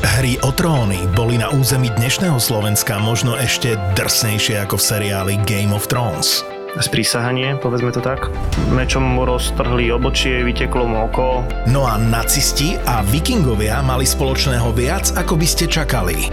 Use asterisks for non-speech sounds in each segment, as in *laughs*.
Hry o tróny boli na území dnešného Slovenska možno ešte drsnejšie ako v seriáli Game of Thrones. Sprísahanie, povedzme to tak. Mečom mu roztrhli obočie, vyteklo mu oko. No a nacisti a vikingovia mali spoločného viac, ako by ste čakali.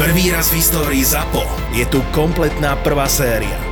Prvý raz v histórii ZAPO je tu kompletná prvá séria.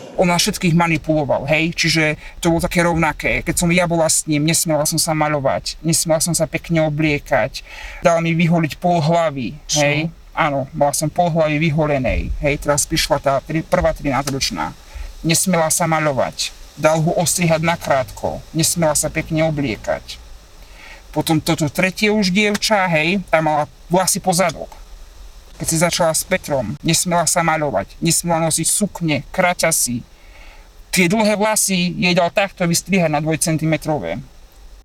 On nás všetkých manipuloval, hej, čiže to bolo také rovnaké. Keď som ja bola s ním, nesmiela som sa maľovať, nesmiela som sa pekne obliekať, dal mi vyholiť pol hlavy, hej. Áno, bola som pol hlavy vyholenej, hej, teraz prišla tá tri, prvá 13 ročná. Nesmiela sa maľovať, dal ho ostrihať na krátko, nesmiela sa pekne obliekať. Potom toto tretie už dievča, hej, tá mala vlasy po zadok. Keď si začala s Petrom, nesmiela sa maľovať, nesmiela nosiť sukne, kraťasy, tie dlhé vlasy jej dal takto vystrihať na 2 cm.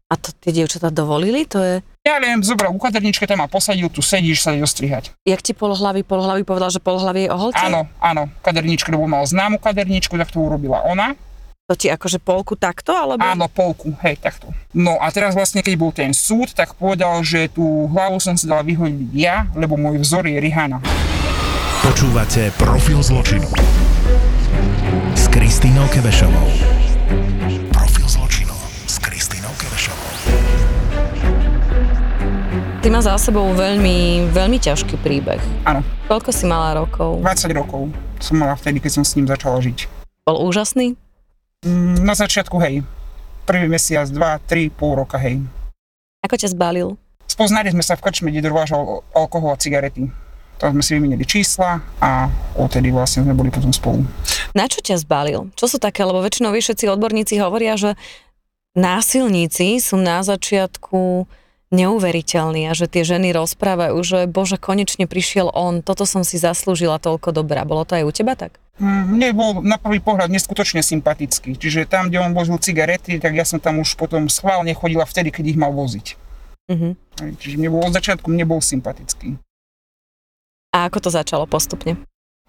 A to tie dievčatá dovolili? To je... Ja viem, zobral u kaderničke, tam ma posadil, tu sedíš, sa dostrihať. Jak ti polohlavy, polohlavy povedal, že polohlavy je oholte? Áno, áno, kadernička, lebo mal známu kaderničku, tak to urobila ona. To ti akože polku takto, alebo? Áno, polku, hej, takto. No a teraz vlastne, keď bol ten súd, tak povedal, že tú hlavu som si dala vyhodiť ja, lebo môj vzor je Rihanna. Počúvate Profil zločinu s Kristínou Kevešovou. Profil zločinu s Kristínou Kevešovou. Ty má za sebou veľmi, veľmi ťažký príbeh. Áno, Koľko si mala rokov? 20 rokov som mala vtedy, keď som s ním začala žiť. Bol úžasný? Mm, Na začiatku, hej, prvý mesiac, dva, tri, pol roka, hej. Ako ťa zbalil? Spoznali sme sa v krčme, kde dovážal alkohol a cigarety. Tam sme si vymenili čísla a odtedy vlastne sme boli potom spolu. Na čo ťa zbalil? Čo sú také, lebo väčšinou vy všetci odborníci hovoria, že násilníci sú na začiatku neuveriteľní a že tie ženy rozprávajú, že bože, konečne prišiel on, toto som si zaslúžila toľko dobrá. Bolo to aj u teba tak? Mm, Mne bol na prvý pohľad neskutočne sympatický. Čiže tam, kde on vozil cigarety, tak ja som tam už potom schválne chodila vtedy, keď ich mal voziť. Hej, Čiže mne bol od začiatku mne bol sympatický. A ako to začalo postupne?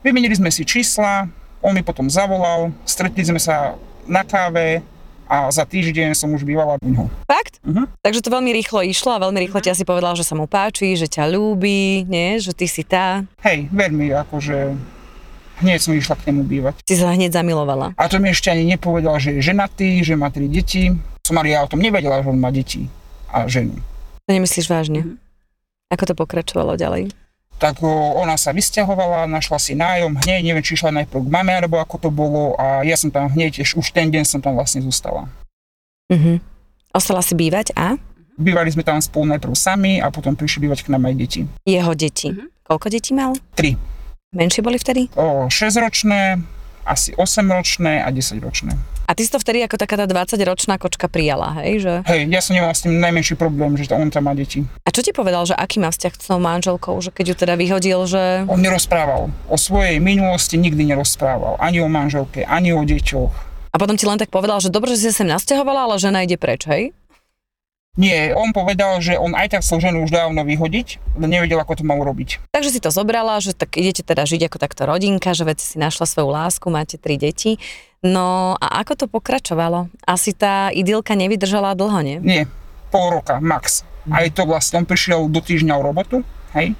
Vymenili sme si čísla, on mi potom zavolal, stretli sme sa na káve a za týždeň som už bývala u ňoho. Fakt? Mhm. Takže to veľmi rýchlo išlo a veľmi rýchlo ťa si povedal, že sa mu páči, že ťa ľúbi, nie? Že ty si tá. Hej, veľmi akože hneď som išla k nemu bývať. Si sa hneď zamilovala. A to mi ešte ani nepovedal, že je ženatý, že má tri deti. Som ale ja o tom nevedela, že on má deti a ženu. To nemyslíš vážne? Ako to pokračovalo ďalej? Tak ona sa vysťahovala, našla si nájom hneď, neviem, či išla najprv k mame, alebo ako to bolo a ja som tam hneď, už ten deň som tam vlastne zostala. Mhm. Ostala si bývať a? Bývali sme tam spolu najprv sami a potom prišli bývať k nám aj deti. Jeho deti. Koľko detí mal? Tri. Menšie boli vtedy? O 6-ročné, asi 8-ročné a 10-ročné. A ty si to vtedy ako taká tá 20-ročná kočka prijala, hej? Že... Hej, ja som nemal s tým najmenší problém, že on tam má deti. A čo ti povedal, že aký má vzťah s tou manželkou, že keď ju teda vyhodil, že... On nerozprával. O svojej minulosti nikdy nerozprával. Ani o manželke, ani o deťoch. A potom ti len tak povedal, že dobre, že si sa sem nasťahovala, ale žena ide preč, hej? Nie, on povedal, že on aj tak chcel ženu už dávno vyhodiť, ale nevedel, ako to mal urobiť. Takže si to zobrala, že tak idete teda žiť ako takto rodinka, že veci si našla svoju lásku, máte tri deti. No a ako to pokračovalo? Asi tá idylka nevydržala dlho, nie? Nie, pol roka, max. Aj to vlastne, on prišiel do týždňa o robotu, hej.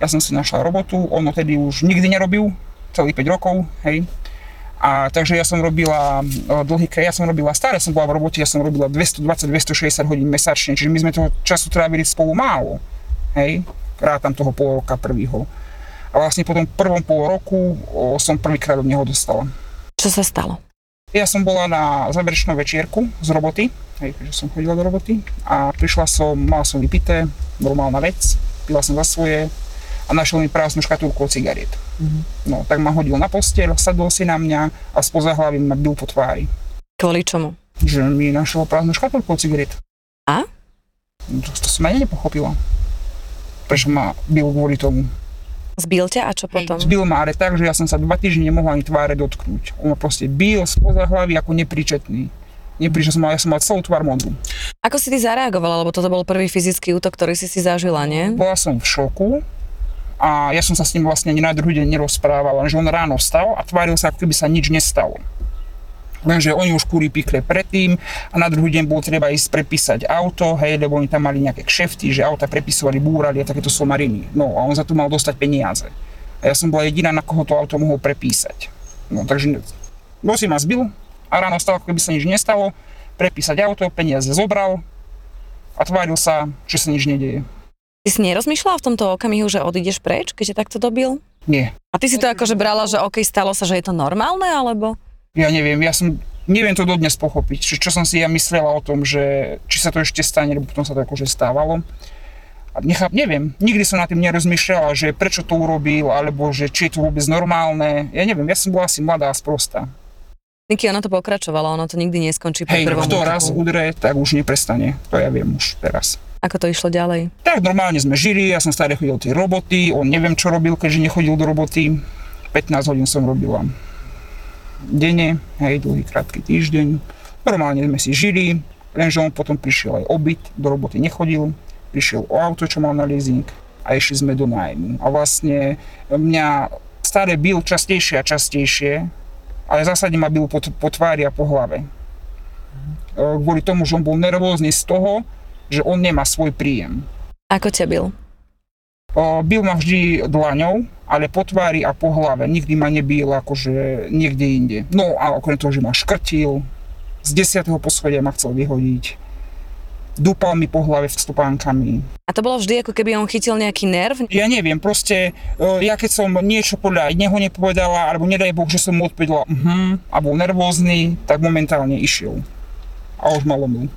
Ja som si našla robotu, on tedy už nikdy nerobil, celých 5 rokov, hej. A takže ja som robila e, dlhý kraj, ja som robila staré, som bola v robote, ja som robila 220-260 hodín mesačne, čiže my sme toho času trávili spolu málo, hej, tam toho pol roka prvýho. A vlastne po tom prvom pol roku o, som prvýkrát od neho dostala. Čo sa stalo? Ja som bola na záverečnú večierku z roboty, hej, keďže som chodila do roboty a prišla som, mala som vypité, normálna vec, pila som za svoje a našiel mi prázdnu škatulku od cigariet. Mm-hmm. No, tak ma hodil na posteľ, sadol si na mňa a spoza hlavy ma bil po tvári. Kvôli čomu? Že mi našiel prázdnu škatulku od cigariet. A? No, to, to som aj nepochopila. Prečo ma bil kvôli tomu. Zbil ťa a čo potom? Zbil ma ale tak, že ja som sa dva týždne nemohla ani tváre dotknúť. On ma proste bil spoza hlavy ako nepríčetný. Neprišiel som mal, ja som mal celú tvár modrú. Ako si ty zareagovala, lebo toto bol prvý fyzický útok, ktorý si si zažila, nie? Bola som v šoku, a ja som sa s ním vlastne ani na druhý deň nerozprával, lenže on ráno vstal a tváril sa, ako keby sa nič nestalo. Lenže oni už kúri pikle predtým a na druhý deň bolo treba ísť prepísať auto, hej, lebo oni tam mali nejaké kšefty, že auta prepisovali, búrali a takéto somariny. No a on za to mal dostať peniaze. A ja som bola jediná, na koho to auto mohol prepísať. No takže si ma zbil a ráno vstal, ako keby sa nič nestalo, prepísať auto, peniaze zobral a tváril sa, že sa nič nedieje. Ty si nerozmýšľala v tomto okamihu, že odídeš preč, keď ťa takto dobil? Nie. A ty si to akože brala, že OK, stalo sa, že je to normálne, alebo? Ja neviem, ja som, neviem to dodnes pochopiť, či, čo som si ja myslela o tom, že či sa to ešte stane, lebo potom sa to akože stávalo. A necháp, neviem, nikdy som na tým nerozmýšľala, že prečo to urobil, alebo že či je to vôbec normálne. Ja neviem, ja som bola asi mladá a sprostá. Niky, ono to pokračovalo, ono to nikdy neskončí. Hej, kto raz udre, tak už neprestane. To ja viem už teraz. Ako to išlo ďalej? Tak normálne sme žili, ja som stále chodil tie roboty, on neviem čo robil, keďže nechodil do roboty. 15 hodín som robila denne, hej, dlhý krátky týždeň. Normálne sme si žili, lenže on potom prišiel aj obyt, do roboty nechodil, prišiel o auto, čo mal na leasing a išli sme do nájmu. A vlastne mňa stále bil častejšie a častejšie, ale zásadne ma bil po, po tvári a po hlave. Kvôli tomu, že on bol nervózny z toho, že on nemá svoj príjem. Ako ťa byl? O, bil ma vždy dlaňou, ale po tvári a po hlave. Nikdy ma nebil akože niekde inde. No a okrem toho, že ma škrtil, z desiatého poschodia ma chcel vyhodiť. Dúpal mi po hlave vstupánkami. A to bolo vždy, ako keby on chytil nejaký nerv? Ja neviem, proste, ja keď som niečo podľa neho nepovedala, alebo nedaj Boh, že som mu odpovedala uh-huh, a bol nervózny, tak momentálne išiel. A už ma lomil.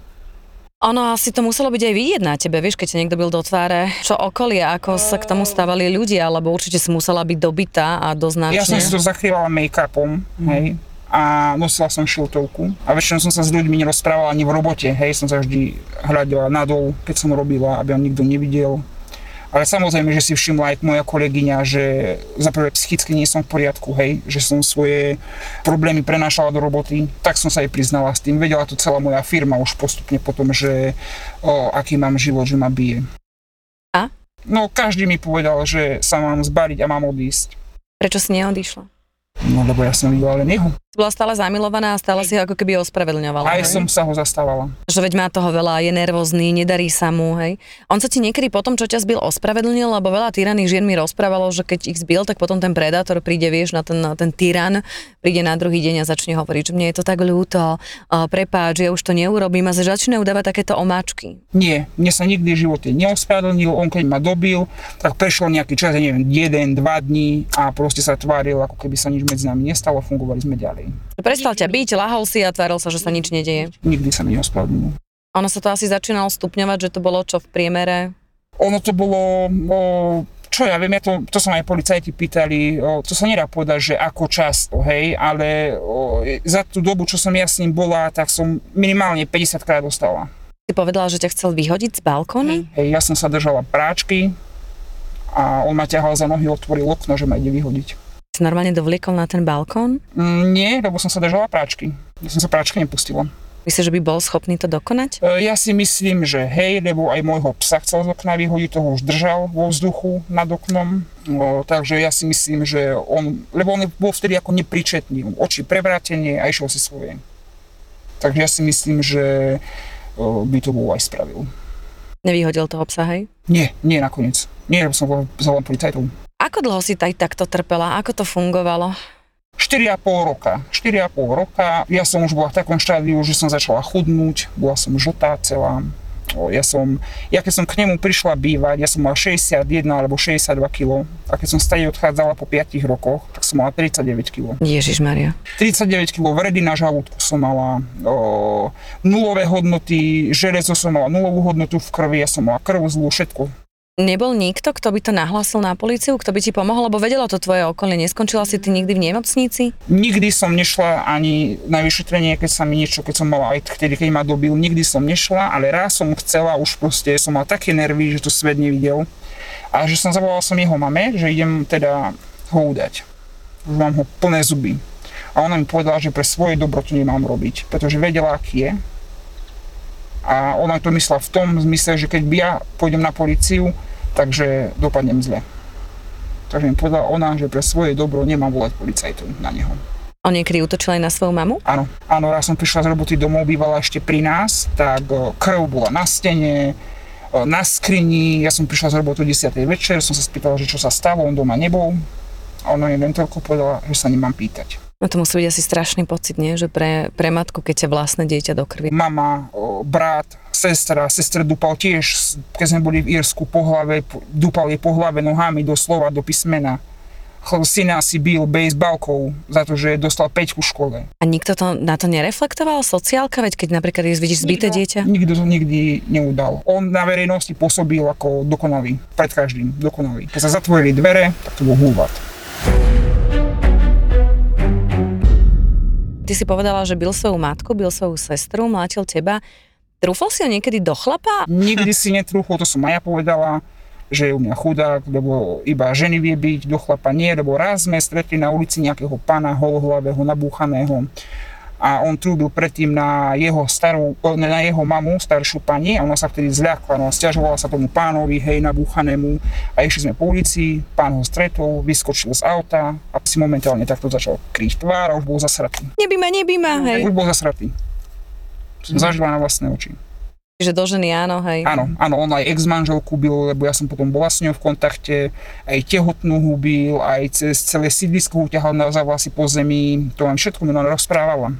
Ono asi to muselo byť aj vidieť na tebe, vieš, keď niekto byl do tváre. Čo okolie, ako sa k tomu stávali ľudia, alebo určite si musela byť dobitá a doznačne. Ja som si to zakrývala make-upom, hej, a nosila som šiltovku a väčšinou som sa s ľuďmi nerozprávala ani v robote, hej, som sa vždy hľadila nadol, keď som robila, aby ho nikto nevidel ale samozrejme, že si všimla aj moja kolegyňa, že za prvé psychicky nie som v poriadku, hej, že som svoje problémy prenášala do roboty, tak som sa jej priznala s tým. Vedela to celá moja firma už postupne potom, že o, aký mám život, že ma bije. A? No každý mi povedal, že sa mám zbaliť a mám odísť. Prečo si neodišla? No lebo ja som videla len jeho. Bola stále zamilovaná a stále si ho ako keby ospravedlňovala. Aj hej? som sa ho zastávala. Že veď má toho veľa, je nervózny, nedarí sa mu, hej. On sa ti niekedy potom, čo ťa zbil, ospravedlnil, lebo veľa tyraných žien mi rozprávalo, že keď ich zbil, tak potom ten predátor príde, vieš, na ten, na ten tyran, príde na druhý deň a začne hovoriť, že mne je to tak ľúto, prepáč, ja už to neurobím a začne udávať takéto omáčky. Nie, mne sa nikdy v živote neospravedlnil, on keď ma dobil, tak prešiel nejaký čas, ja neviem, jeden, dva dní a proste sa tváril, ako keby sa nič medzi nami nestalo, fungovali sme ďalej. Prestal ťa byť, lahol si a tváril sa, že sa nič nedeje. Nikdy sa mi neospravedlnil. Ono sa to asi začínalo stupňovať, že to bolo čo v priemere? Ono to bolo o, čo ja viem, ja to, to sa aj policajti pýtali, o, to sa nedá povedať, že ako často, hej, ale o, za tú dobu, čo som ja s ním bola, tak som minimálne 50 krát dostala. Si povedala, že ťa chcel vyhodiť z balkónu? Hej, ja som sa držala práčky a on ma ťahal za nohy, otvoril okno, že ma ide vyhodiť. Si normálne dovliekol na ten balkón? Mm, nie, lebo som sa držala práčky. Ja som sa práčky nepustila. Myslíš, že by bol schopný to dokonať? E, Ja si myslím, že hej, lebo aj môjho psa chcel z okna vyhodiť, toho už držal vo vzduchu nad oknom. O, takže ja si myslím, že on, lebo on bol vtedy ako nepríčetný, oči prevrátenie a išiel si svoje. Takže ja si myslím, že o, by to bol aj spravil. Nevyhodil toho psa, hej? Nie, nie nakoniec. Nie, lebo som volal- policajtov. Ako dlho si taj takto trpela? Ako to fungovalo? 4,5 roka. 4,5 roka. Ja som už bola v takom štádiu, že som začala chudnúť, bola som žltá celá. Ja som, ja keď som k nemu prišla bývať, ja som mala 61 alebo 62 kg. A keď som stade odchádzala po 5 rokoch, tak som mala 39 kg. Ježiš Maria. 39 kg vredy na žalúdku som mala, o, nulové hodnoty, železo som mala nulovú hodnotu v krvi, ja som mala krv zlú, všetko. Nebol nikto, kto by to nahlásil na políciu, kto by ti pomohol, lebo vedelo to tvoje okolie. Neskončila si ty nikdy v nemocnici? Nikdy som nešla ani na vyšetrenie, keď sa mi niečo, keď som mala aj vtedy, keď ma dobil, nikdy som nešla, ale raz som chcela, už proste som mal také nervy, že to svet nevidel. A že som zavolal som jeho mame, že idem teda ho udať. Že mám ho plné zuby. A ona mi povedala, že pre svoje dobro to nemám robiť, pretože vedela, aký je. A ona to myslela v tom zmysle, že keď by ja pôjdem na políciu, takže dopadnem zle. Takže mi povedala ona, že pre svoje dobro nemám volať policajtov na neho. On niekedy útočil aj na svoju mamu? Áno, áno, raz som prišla z roboty domov, bývala ešte pri nás, tak krv bola na stene, na skrini, ja som prišla z roboty o 10. večer, som sa spýtala, že čo sa stalo, on doma nebol. A ona mi len toľko povedala, že sa nemám pýtať. No to musí byť asi strašný pocit, nie? Že pre, pre matku, keď ťa vlastné dieťa do krvi. Mama, brat, sestra, sestra dupal tiež, keď sme boli v Írsku po hlave, dupal jej po hlave nohami doslova do písmena. Syna si bil bejsbalkou za to, že dostal 5 v škole. A nikto to, na to nereflektoval? Sociálka? Veď keď napríklad vidíš zbité dieťa? Nikto to nikdy neudal. On na verejnosti pôsobil ako dokonalý, pred každým dokonalý. Keď sa zatvorili dvere, tak to bol húvat. Ty si povedala, že bil svoju matku, bil svoju sestru, mlátil teba. Trúfol si ho niekedy do chlapa? Nikdy si netrúchol, to som aj ja povedala, že je u mňa chudák, lebo iba ženy vie byť, do chlapa nie, lebo raz sme stretli na ulici nejakého pána holohlavého, nabúchaného a on trúbil predtým na jeho starú, na jeho mamu, staršiu pani a ona sa vtedy zľakla, no stiažovala sa tomu pánovi, hej, nabúchanému a išli sme po ulici, pán ho stretol, vyskočil z auta a si momentálne takto začal kryť tvár a už bol zasratý. Nebí ma, nebí ma, hej. Už bol zasratý. Som zažila na vlastné oči. Čiže do ženy áno, hej. Áno, áno, on aj ex-manželku bil, lebo ja som potom bola s ňou v kontakte, aj tehotnú hubil, aj cez celé sídlisko ho ťahal na za vlasy po zemi, to len všetko mi ona rozprávala.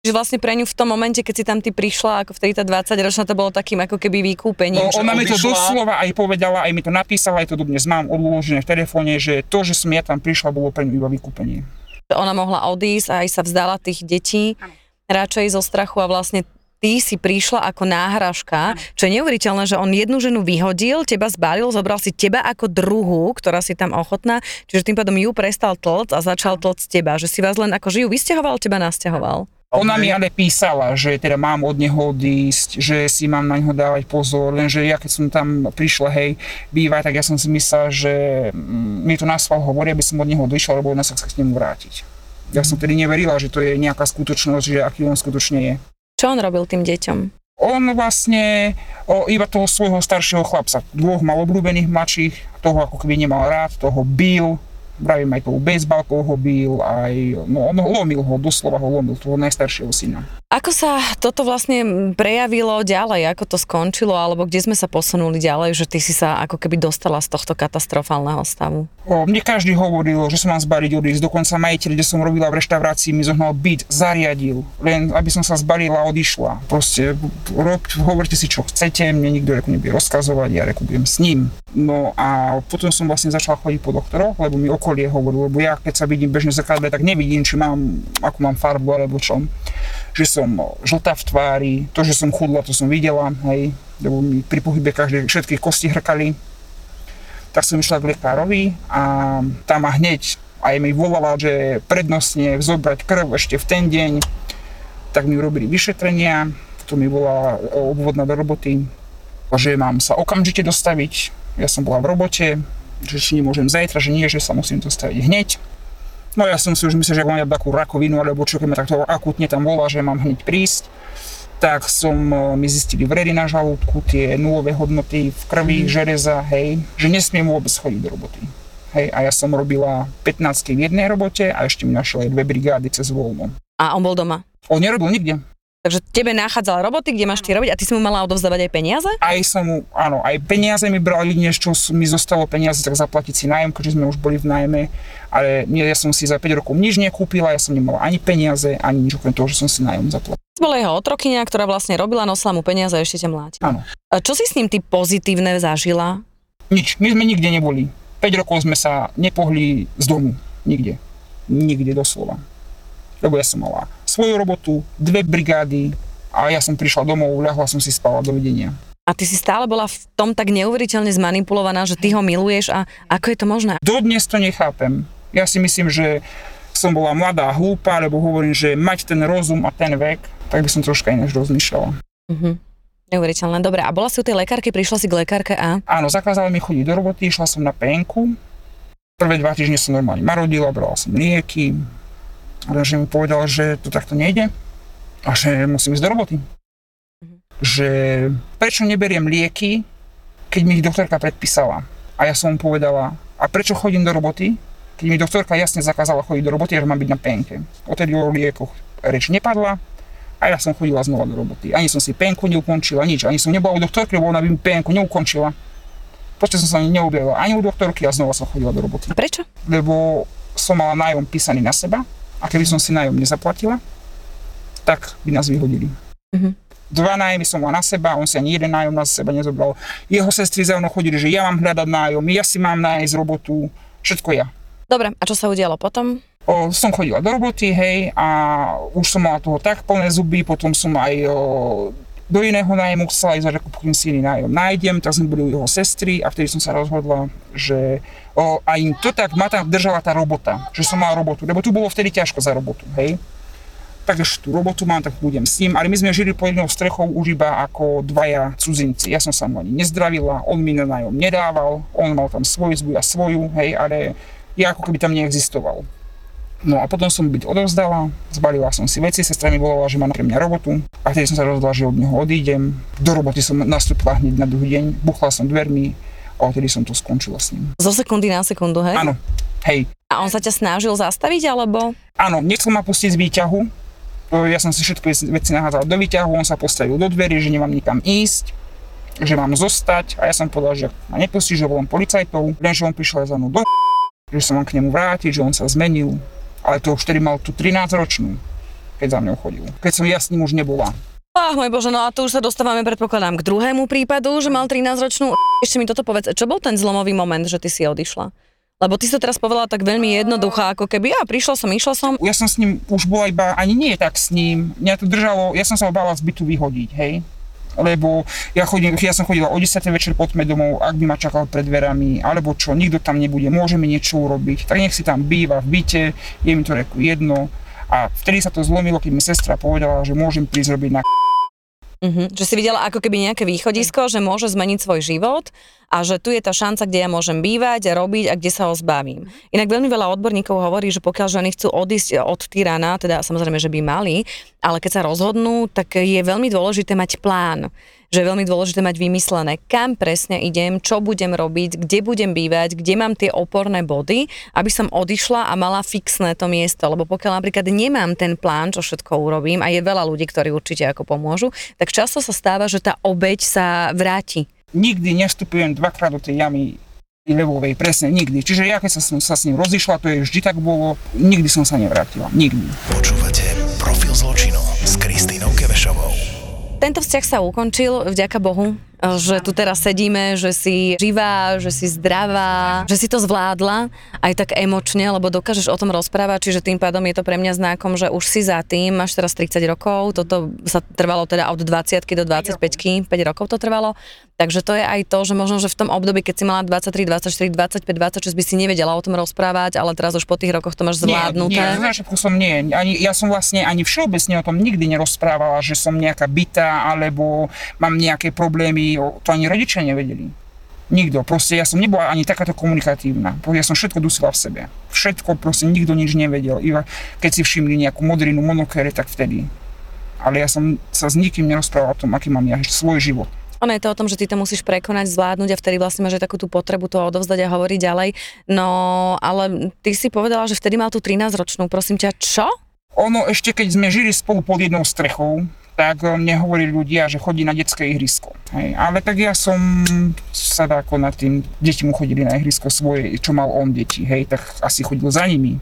Čiže vlastne pre ňu v tom momente, keď si tam ty prišla, ako vtedy tá 20 ročná, to bolo takým ako keby vykúpením. No, že ona mi to doslova aj povedala, aj mi to napísala, aj to dnes mám odložené v telefóne, že to, že som ja tam prišla, bolo pre ňu iba vykúpenie. Ona mohla odísť a aj sa vzdala tých detí, radšej zo strachu a vlastne ty si prišla ako náhražka, čo je neuveriteľné, že on jednu ženu vyhodil, teba zbalil, zobral si teba ako druhú, ktorá si tam ochotná, čiže tým pádom ju prestal tlc a začal tlc teba, že si vás len ako žijú vysťahoval, teba nasťahoval. Ona mi ale písala, že teda mám od neho odísť, že si mám na neho dávať pozor, lenže ja keď som tam prišla, hej, bývať, tak ja som si myslela, že mm, mi to nasval hovorí, aby som od neho odišiel, lebo ona sa chce k nemu vrátiť. Ja som tedy neverila, že to je nejaká skutočnosť, že aký on skutočne je. Čo on robil tým deťom? On vlastne o, iba toho svojho staršieho chlapca, dvoch mal obľúbených mladších, toho ako keby nemal rád, toho bil, vravím aj tou bejsbalkou ho bil, aj, no on lomil ho, doslova ho lomil, toho najstaršieho syna. Ako sa toto vlastne prejavilo ďalej, ako to skončilo, alebo kde sme sa posunuli ďalej, že ty si sa ako keby dostala z tohto katastrofálneho stavu? O, mne každý hovoril, že som mám zbaliť odísť, dokonca majiteľ, kde som robila v reštaurácii, mi zohnal byt, zariadil, len aby som sa zbalila a odišla. Proste rob, hovorte si, čo chcete, mne nikto reku nebude rozkazovať, ja reku budem s ním. No a potom som vlastne začal chodiť po doktoroch, lebo mi okolie hovorilo, lebo ja keď sa vidím bežne zrkadle, tak nevidím, či mám, ako mám farbu alebo čo. Že som o, žltá v tvári, to, že som chudla, to som videla, hej, lebo mi pri pohybe každé, všetky kosti hrkali. tak som išla k lekárovi a tam ma hneď aj mi volala, že prednostne vzobrať krv ešte v ten deň, tak mi urobili vyšetrenia, to mi volala obvodná do roboty, že mám sa okamžite dostaviť, ja som bola v robote, že či nemôžem zajtra, že nie, že sa musím dostaviť hneď. No ja som si už myslel, že mám takú rakovinu, alebo čo keď ma takto akutne tam volá, že mám hneď prísť tak som, e, mi zistili vredy na žalúdku, tie nulové hodnoty v krvi, mm. železa, hej, že nesmiem vôbec chodiť do roboty. Hej, a ja som robila 15 v jednej robote a ešte mi našiel aj dve brigády cez voľno. A on bol doma? On nerobil nikde. Takže tebe nachádzal roboty, kde máš ty robiť a ty si mu mala odovzdávať aj peniaze? Aj som mu, áno, aj peniaze mi bral jedine, čo mi zostalo peniaze, tak zaplatiť si nájom, keďže sme už boli v nájme, ale nie, ja som si za 5 rokov nič nekúpila, ja som nemala ani peniaze, ani nič okrem toho, že som si nájom zaplatil. Bola jeho otrokynia, ktorá vlastne robila, nosila mu peniaze a ešte ťa mláti. Áno. A čo si s ním ty pozitívne zažila? Nič, my sme nikde neboli. 5 rokov sme sa nepohli z domu. Nikde. Nikde doslova. Lebo ja som mala svoju robotu, dve brigády a ja som prišla domov, ľahla som si spala, dovidenia. A ty si stále bola v tom tak neuveriteľne zmanipulovaná, že ty ho miluješ a ako je to možné? Dodnes to nechápem. Ja si myslím, že som bola mladá a hlúpa, lebo hovorím, že mať ten rozum a ten vek, tak by som troška ináč rozmýšľala. Uh-huh. Neuveriteľné. Dobre, a bola si u tej lekárky, prišla si k lekárke a? Áno, zakázala mi chodiť do roboty, išla som na penku. Prvé dva týždne som normálne marodila, brala som lieky, že mi povedal, že to takto nejde a že musím ísť do roboty. Uh-huh. Že prečo neberiem lieky, keď mi ich doktorka predpísala. A ja som mu povedala, a prečo chodím do roboty, keď mi doktorka jasne zakázala chodiť do roboty, že mám byť na penke. Odtedy o liekoch reč nepadla, a ja som chodila znova do roboty. Ani som si penku neukončila, nič. Ani som nebola u doktorky, lebo ona by mi penku neukončila. Proste som sa neobjavila ani u doktorky a znova som chodila do roboty. A prečo? Lebo som mala nájom písaný na seba a keby som si nájom nezaplatila, tak by nás vyhodili. Uh-huh. Dva nájmy som mala na seba, on si ani jeden nájom na seba nezobral. Jeho sestry za mnou chodili, že ja mám hľadať nájom, ja si mám nájsť robotu, všetko ja. Dobre, a čo sa udialo potom? O, som chodila do roboty, hej, a už som mala toho tak plné zuby, potom som aj o, do iného nájmu chcela ísť, že kúpim si iný nájom nájdem, tak sme boli u jeho sestry a vtedy som sa rozhodla, že o, a im to tak ma tam držala tá robota, že som mal robotu, lebo tu bolo vtedy ťažko za robotu, hej. Takže tú robotu mám, tak budem s ním, ale my sme žili pod jednou strechou už iba ako dvaja cudzinci. Ja som sa mu ani nezdravila, on mi na nájom nedával, on mal tam svoju izbu a svoju, hej, ale ja ako keby tam neexistoval. No a potom som byť odovzdala, zbalila som si veci, sestra mi volala, že má pre mňa robotu a vtedy som sa rozhodla, že od neho odídem. Do roboty som nastúpila hneď na druhý deň, buchla som dvermi odtedy som to skončila s ním. Zo sekundy na sekundu, hej? Áno, hej. A on sa ťa snažil zastaviť, alebo? Áno, nechcel ma pustiť z výťahu, ja som si všetky veci nahádzal do výťahu, on sa postavil do dverí, že nemám nikam ísť, že mám zostať a ja som povedal, že ma nepustí, že volám policajtov, lenže on prišiel za mnou do *laughs* že sa mám k nemu vrátiť, že on sa zmenil, ale to už vtedy mal tú 13 ročnú, keď za mňou chodil. Keď som ja s ním už nebola. Ach, môj Bože, no a tu už sa dostávame, predpokladám, k druhému prípadu, že mal 13 ročnú. Ešte mi toto povedz, čo bol ten zlomový moment, že ty si odišla? Lebo ty sa teraz povedala tak veľmi jednoduchá, ako keby ja prišla som, išla som. Ja som s ním už bola iba, ani nie tak s ním, mňa to držalo, ja som sa bála z bytu vyhodiť, hej lebo ja, chodím, ja som chodila o 10. večer pod domov, ak by ma čakal pred dverami, alebo čo, nikto tam nebude, môže mi niečo urobiť, tak nech si tam býva v byte, je mi to reku jedno. A vtedy sa to zlomilo, keď mi sestra povedala, že môžem prísť robiť na Uh-huh. Že si videla ako keby nejaké východisko, že môže zmeniť svoj život a že tu je tá šanca, kde ja môžem bývať, robiť a kde sa ho zbavím. Inak veľmi veľa odborníkov hovorí, že pokiaľ ženy chcú odísť od tyrana, teda samozrejme, že by mali, ale keď sa rozhodnú, tak je veľmi dôležité mať plán že je veľmi dôležité mať vymyslené, kam presne idem, čo budem robiť, kde budem bývať, kde mám tie oporné body, aby som odišla a mala fixné to miesto. Lebo pokiaľ napríklad nemám ten plán, čo všetko urobím, a je veľa ľudí, ktorí určite ako pomôžu, tak často sa stáva, že tá obeď sa vráti. Nikdy nestupujem dvakrát do tej jamy levovej, presne nikdy. Čiže ja keď som sa s ním rozišla, to je vždy tak bolo, nikdy som sa nevrátila, nikdy. Počúvate Profil zločinu s Kristýnou Kevešovou. Tento vzťah sa ukončil, vďaka Bohu. Že tu teraz sedíme, že si živá, že si zdravá, že si to zvládla aj tak emočne, lebo dokážeš o tom rozprávať, čiže tým pádom je to pre mňa znakom, že už si za tým, máš teraz 30 rokov, toto sa trvalo teda od 20 do 25, 5 rokov to trvalo, takže to je aj to, že možno, že v tom období, keď si mala 23, 24, 25, 26 by si nevedela o tom rozprávať, ale teraz už po tých rokoch to máš zvládnuté. Nie, nie, som nie. Ani, ja som vlastne ani všeobecne o tom nikdy nerozprávala, že som nejaká bytá, alebo mám nejaké problémy to ani rodičia nevedeli. Nikto, proste ja som nebola ani takáto komunikatívna. Ja som všetko dusila v sebe. Všetko, proste nikto nič nevedel. Iba keď si všimli nejakú modrinu, monokere, tak vtedy. Ale ja som sa s nikým nerozprával o tom, aký mám ja svoj život. Ono je to o tom, že ty to musíš prekonať, zvládnuť a vtedy vlastne máš aj takú tú potrebu to odovzdať a hovoriť ďalej. No, ale ty si povedala, že vtedy mal tú 13-ročnú. Prosím ťa, čo? Ono ešte, keď sme žili spolu pod jednou strechou, tak mne hovorí ľudia, že chodí na detské ihrisko. Hej. Ale tak ja som sa ako nad tým, deti mu chodili na ihrisko svoje, čo mal on deti, hej, tak asi chodil za nimi.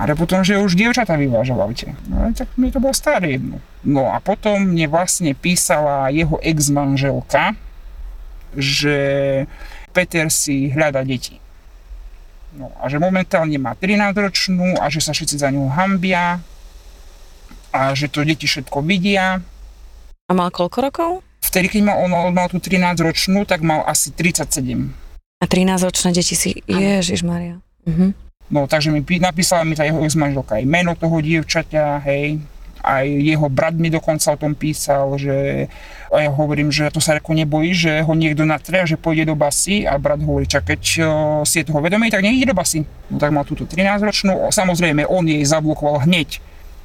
Ale potom, že už dievčatá vyvážal aute. No, tak mi to bolo staré jedno. No a potom mne vlastne písala jeho ex-manželka, že Peter si hľada deti. No a že momentálne má 13 ročnú a že sa všetci za ňu hambia, a že to deti všetko vidia. A mal koľko rokov? Vtedy, keď mal, on, on mal tú 13 ročnú, tak mal asi 37. A 13 ročné deti si, Ježiš Maria. Uh-huh. No, takže mi napísala mi tá jeho manželka aj meno toho dievčaťa, hej, aj jeho brat mi dokonca o tom písal, že a ja hovorím, že to sa ako nebojí, že ho niekto natrie, že pôjde do basy a brat hovorí, čak keď si je toho vedomý, tak nejde do basy. No tak mal túto 13 ročnú, samozrejme on jej zablokoval hneď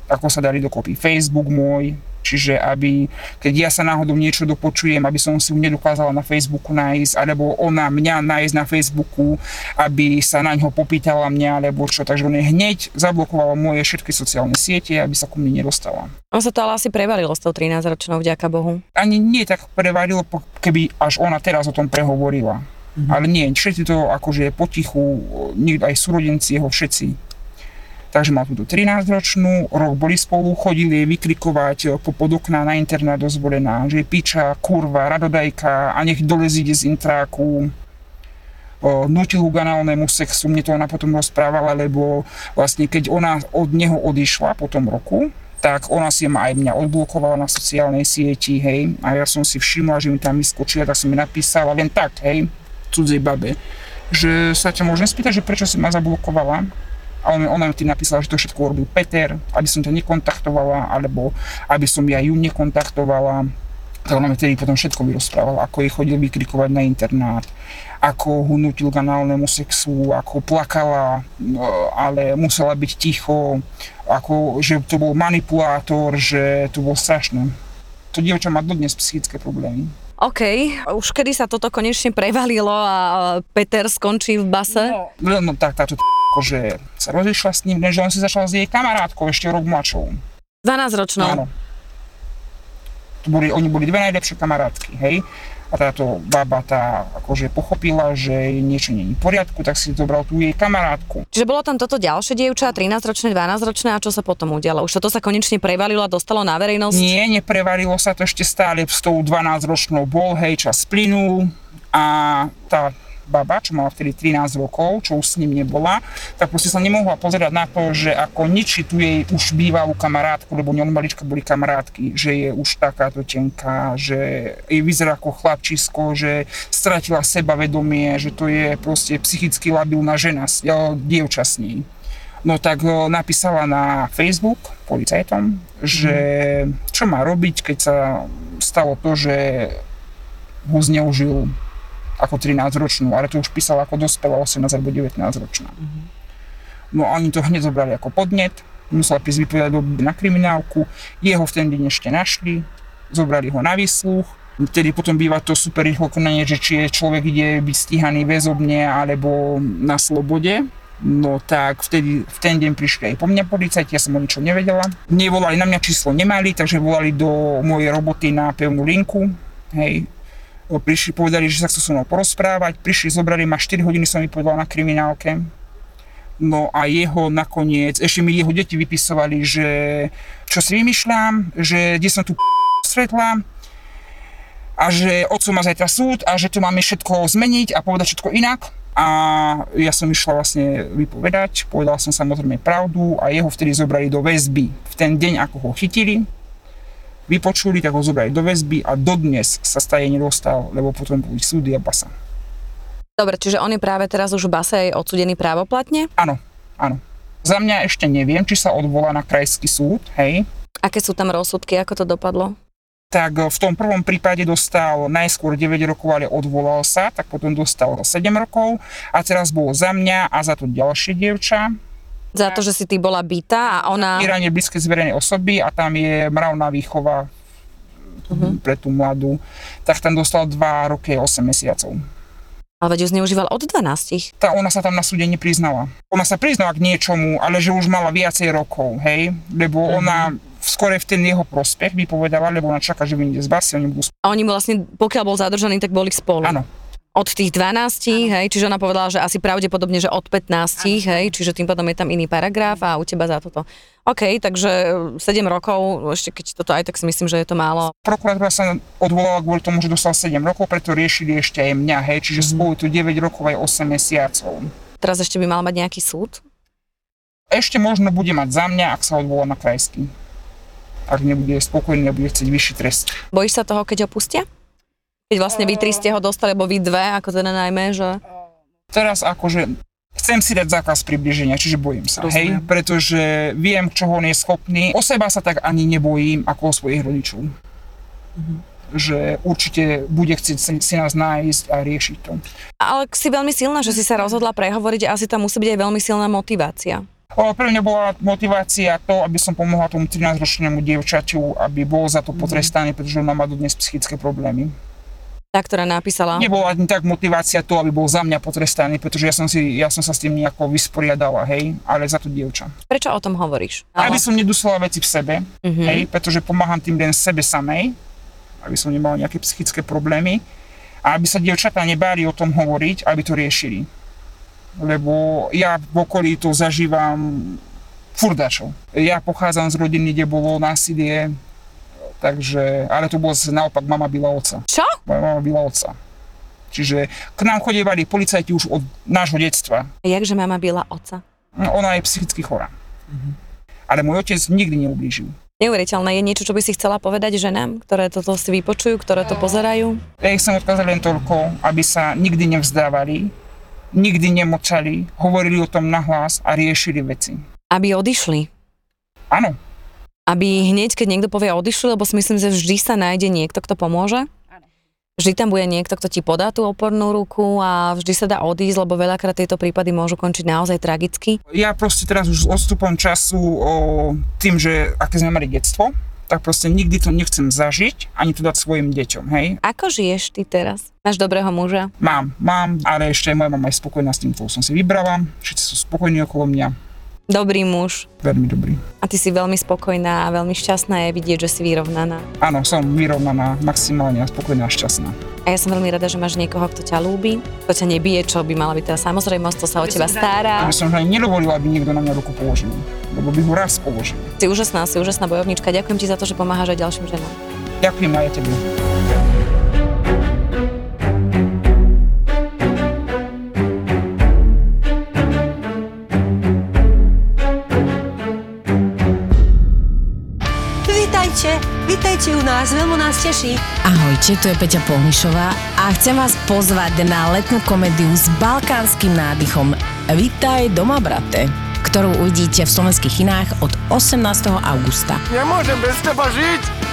ako sa dali dokopy Facebook môj, čiže aby, keď ja sa náhodou niečo dopočujem, aby som si ju nedokázala na Facebooku nájsť, alebo ona mňa nájsť na Facebooku, aby sa na ňo popýtala mňa, alebo čo, takže on hneď zablokovala moje všetky sociálne siete, aby sa ku mne nedostala. On sa to ale asi prevalilo s tou 13 ročnou, vďaka Bohu. Ani nie tak prevalilo, keby až ona teraz o tom prehovorila. Mm-hmm. Ale nie, všetci to akože potichu, aj súrodenci jeho všetci takže mal túto 13-ročnú, rok boli spolu, chodili jej vykrikovať eh, po pod okná na internát dozvolená, že je piča, kurva, radodajka a nech dole zíde z intráku. Nutil ho k sexu, mne to ona potom rozprávala, lebo vlastne keď ona od neho odišla po tom roku, tak ona si ma aj mňa odblokovala na sociálnej sieti, hej, a ja som si všimla, že mi tam vyskočila, tak som mi napísala len tak, hej, cudzej babe, že sa ťa môžem spýtať, že prečo si ma zablokovala, a on, ona mi napísala, že to všetko urobil Peter, aby som ťa nekontaktovala, alebo aby som ja ju nekontaktovala. Tak ona mi tedy potom všetko vyrozprávala, ako jej chodil vykrikovať na internát, ako ho nutil k análnemu sexu, ako plakala, no, ale musela byť ticho, ako, že to bol manipulátor, že to bolo strašné. To dievča má dodnes psychické problémy. OK, už kedy sa toto konečne prevalilo a Peter skončí v base? No, no tak táto akože sa rozišla s ním, že on si začal s jej kamarátkou ešte rok mladšou. 12 ročnou? Áno. To boli, oni boli dve najlepšie kamarátky, hej. A táto baba tá akože pochopila, že niečo nie je v poriadku, tak si zobral tú jej kamarátku. Čiže bolo tam toto ďalšie dievča, 13-ročné, 12-ročné a čo sa potom udialo? Už toto sa konečne prevalilo a dostalo na verejnosť? Nie, neprevalilo sa to ešte stále s tou 12-ročnou bol, hej, čas plynul a tá baba, čo mala vtedy 13 rokov, čo už s ním nebola, tak proste sa nemohla pozerať na to, že ako ničí tu jej už bývalú kamarátku, lebo ňom malička boli kamarátky, že je už takáto tenká, že jej vyzerá ako chlapčisko, že stratila sebavedomie, že to je proste psychicky labilná žena, dievča s ní. No tak napísala na Facebook policajtom, že čo má robiť, keď sa stalo to, že ho zneužil ako 13-ročnú, ale to už písala ako dospelá 18 alebo 19 ročná. Uh-huh. No oni to hneď zobrali ako podnet, musela prísť vypovedať na kriminálku, jeho v ten deň ešte našli, zobrali ho na výsluch, Vtedy potom býva to super rýchlo konanie, že či je človek ide byť stíhaný väzobne alebo na slobode. No tak vtedy, v ten deň prišli aj po mňa policajti, ja som o ničom nevedela. Nevolali na mňa číslo, nemali, takže volali do mojej roboty na pevnú linku. Hej, prišli, povedali, že sa chcú so mnou porozprávať, prišli, zobrali ma 4 hodiny som vypovedal na kriminálke. No a jeho nakoniec, ešte mi jeho deti vypisovali, že čo si vymýšľam, že kde som tu stretla. a že otco má zajtra súd a že to máme všetko zmeniť a povedať všetko inak. A ja som išla vlastne vypovedať, povedal som samozrejme pravdu a jeho vtedy zobrali do väzby. V ten deň, ako ho chytili, vypočuli, tak ho zobrali do väzby a dodnes sa staje nedostal, lebo potom boli súdy a basa. Dobre, čiže on je práve teraz už v base aj odsudený právoplatne? Áno, áno. Za mňa ešte neviem, či sa odvolá na krajský súd, hej. Aké sú tam rozsudky, ako to dopadlo? Tak v tom prvom prípade dostal najskôr 9 rokov, ale odvolal sa, tak potom dostal 7 rokov a teraz bol za mňa a za to ďalšie dievča. Za to, že si ty bola bytá a ona... Je blízke z verejnej osoby a tam je mravná výchova uh-huh. pre tú mladú, tak tam dostal 2 roky a 8 mesiacov. Ale veď ju zneužíval od 12. Tá, ona sa tam na súde nepriznala. Ona sa priznala k niečomu, ale že už mala viacej rokov, hej? Lebo mm-hmm. ona skôr v ten jeho prospech by povedala, lebo ona čaká, že vyjde z basy, oni budú A oni vlastne, pokiaľ bol zadržaný, tak boli spolu. Áno, Od tých 12, hej, čiže ona povedala, že asi pravdepodobne, že od 15, hej, čiže tým pádom je tam iný paragraf a u teba za toto. OK, takže 7 rokov, ešte keď toto aj tak si myslím, že je to málo. prokuratúra sa odvolala kvôli tomu, že dostal 7 rokov, preto riešili ešte aj mňa, hej, čiže mm-hmm. spolu tu 9 rokov aj 8 mesiacov. Teraz ešte by mal mať nejaký súd? Ešte možno bude mať za mňa, ak sa odvolá na krajský. Ak nebude spokojný a bude chcieť vyšší trest. Bojíš sa toho, keď ho pustia? Keď vlastne vy tri ste ho dostali, alebo vy dve, ako teda najmä, že... Teraz akože chcem si dať zákaz približenia, čiže bojím sa, hej, pretože viem, čoho on je schopný. O seba sa tak ani nebojím, ako o svojich rodičov. Že určite bude chcieť si, nás nájsť a riešiť to. Ale si veľmi silná, že si sa rozhodla prehovoriť a asi tam musí byť aj veľmi silná motivácia. O, pre mňa bola motivácia to, aby som pomohla tomu 13-ročnému dievčaťu, aby bol za to potrestaný, pretože ona má dodnes psychické problémy. Tá, ktorá napísala. Nebola ani tak motivácia to, aby bol za mňa potrestaný, pretože ja som, si, ja som sa s tým nejako vysporiadala, hej, ale za to dievča. Prečo o tom hovoríš? Aby som nedusila veci v sebe, Mhm. hej, pretože pomáham tým len sebe samej, aby som nemal nejaké psychické problémy a aby sa dievčatá nebáli o tom hovoriť, aby to riešili. Lebo ja v okolí to zažívam furdačov. Ja pochádzam z rodiny, kde bolo násilie, takže, ale to bolo naopak, mama byla otca. Čo? Moja mama byla otca. Čiže k nám chodievali policajti už od nášho detstva. Jakže mama byla oca? No, Ona je psychicky chorá. Ale môj otec nikdy neublížil. Neuveriteľné. Je niečo, čo by si chcela povedať ženám, ktoré toto si vypočujú, ktoré to pozerajú? Ja ich som odkázal len toľko, aby sa nikdy nevzdávali, nikdy nemočali, hovorili o tom nahlas a riešili veci. Aby odišli. Áno, Aby hneď, keď niekto povie odišli, lebo si myslím, že vždy sa nájde niekto, kto pomôže. Vždy tam bude niekto, kto ti podá tú opornú ruku a vždy sa dá odísť, lebo veľakrát tieto prípady môžu končiť naozaj tragicky. ja proste teraz už s odstupom času o tým, že aké sme mali detstvo, tak proste nikdy to nechcem zažiť, ani to dať svojim deťom, hej. Ako žiješ ty teraz? Máš dobrého muža? Mám, mám, ale ešte aj moja mama je spokojná s tým, čo som si vybrala, všetci sú spokojní okolo mňa, Dobrý muž. veľmi dobrý. A ty si veľmi spokojná a veľmi šťastná je vidieť, že si vyrovnaná. Áno, som vyrovnaná, maximálne spokojná a šťastná. A ja som veľmi rada, že máš niekoho, kto ťa ľúbi, kto ťa nebije, čo by mala byť teda samozrejmosť, to sa o teba stará. Aby som ani nedovolil, aby niekto na mňa ruku položil, lebo by ho raz položil. Si úžasná, si úžasná bojovnička. Ďakujem ti za to, že pomáhaš aj ďalším ženám. Ďakujem aj tebe. Nás, veľmi nás teší. Ahojte, tu je Peťa Polnišová a chcem vás pozvať na letnú komédiu s balkánskym nádychom Vítaj doma, brate ktorú uvidíte v slovenských kinách od 18. augusta. Nemôžem bez teba žiť!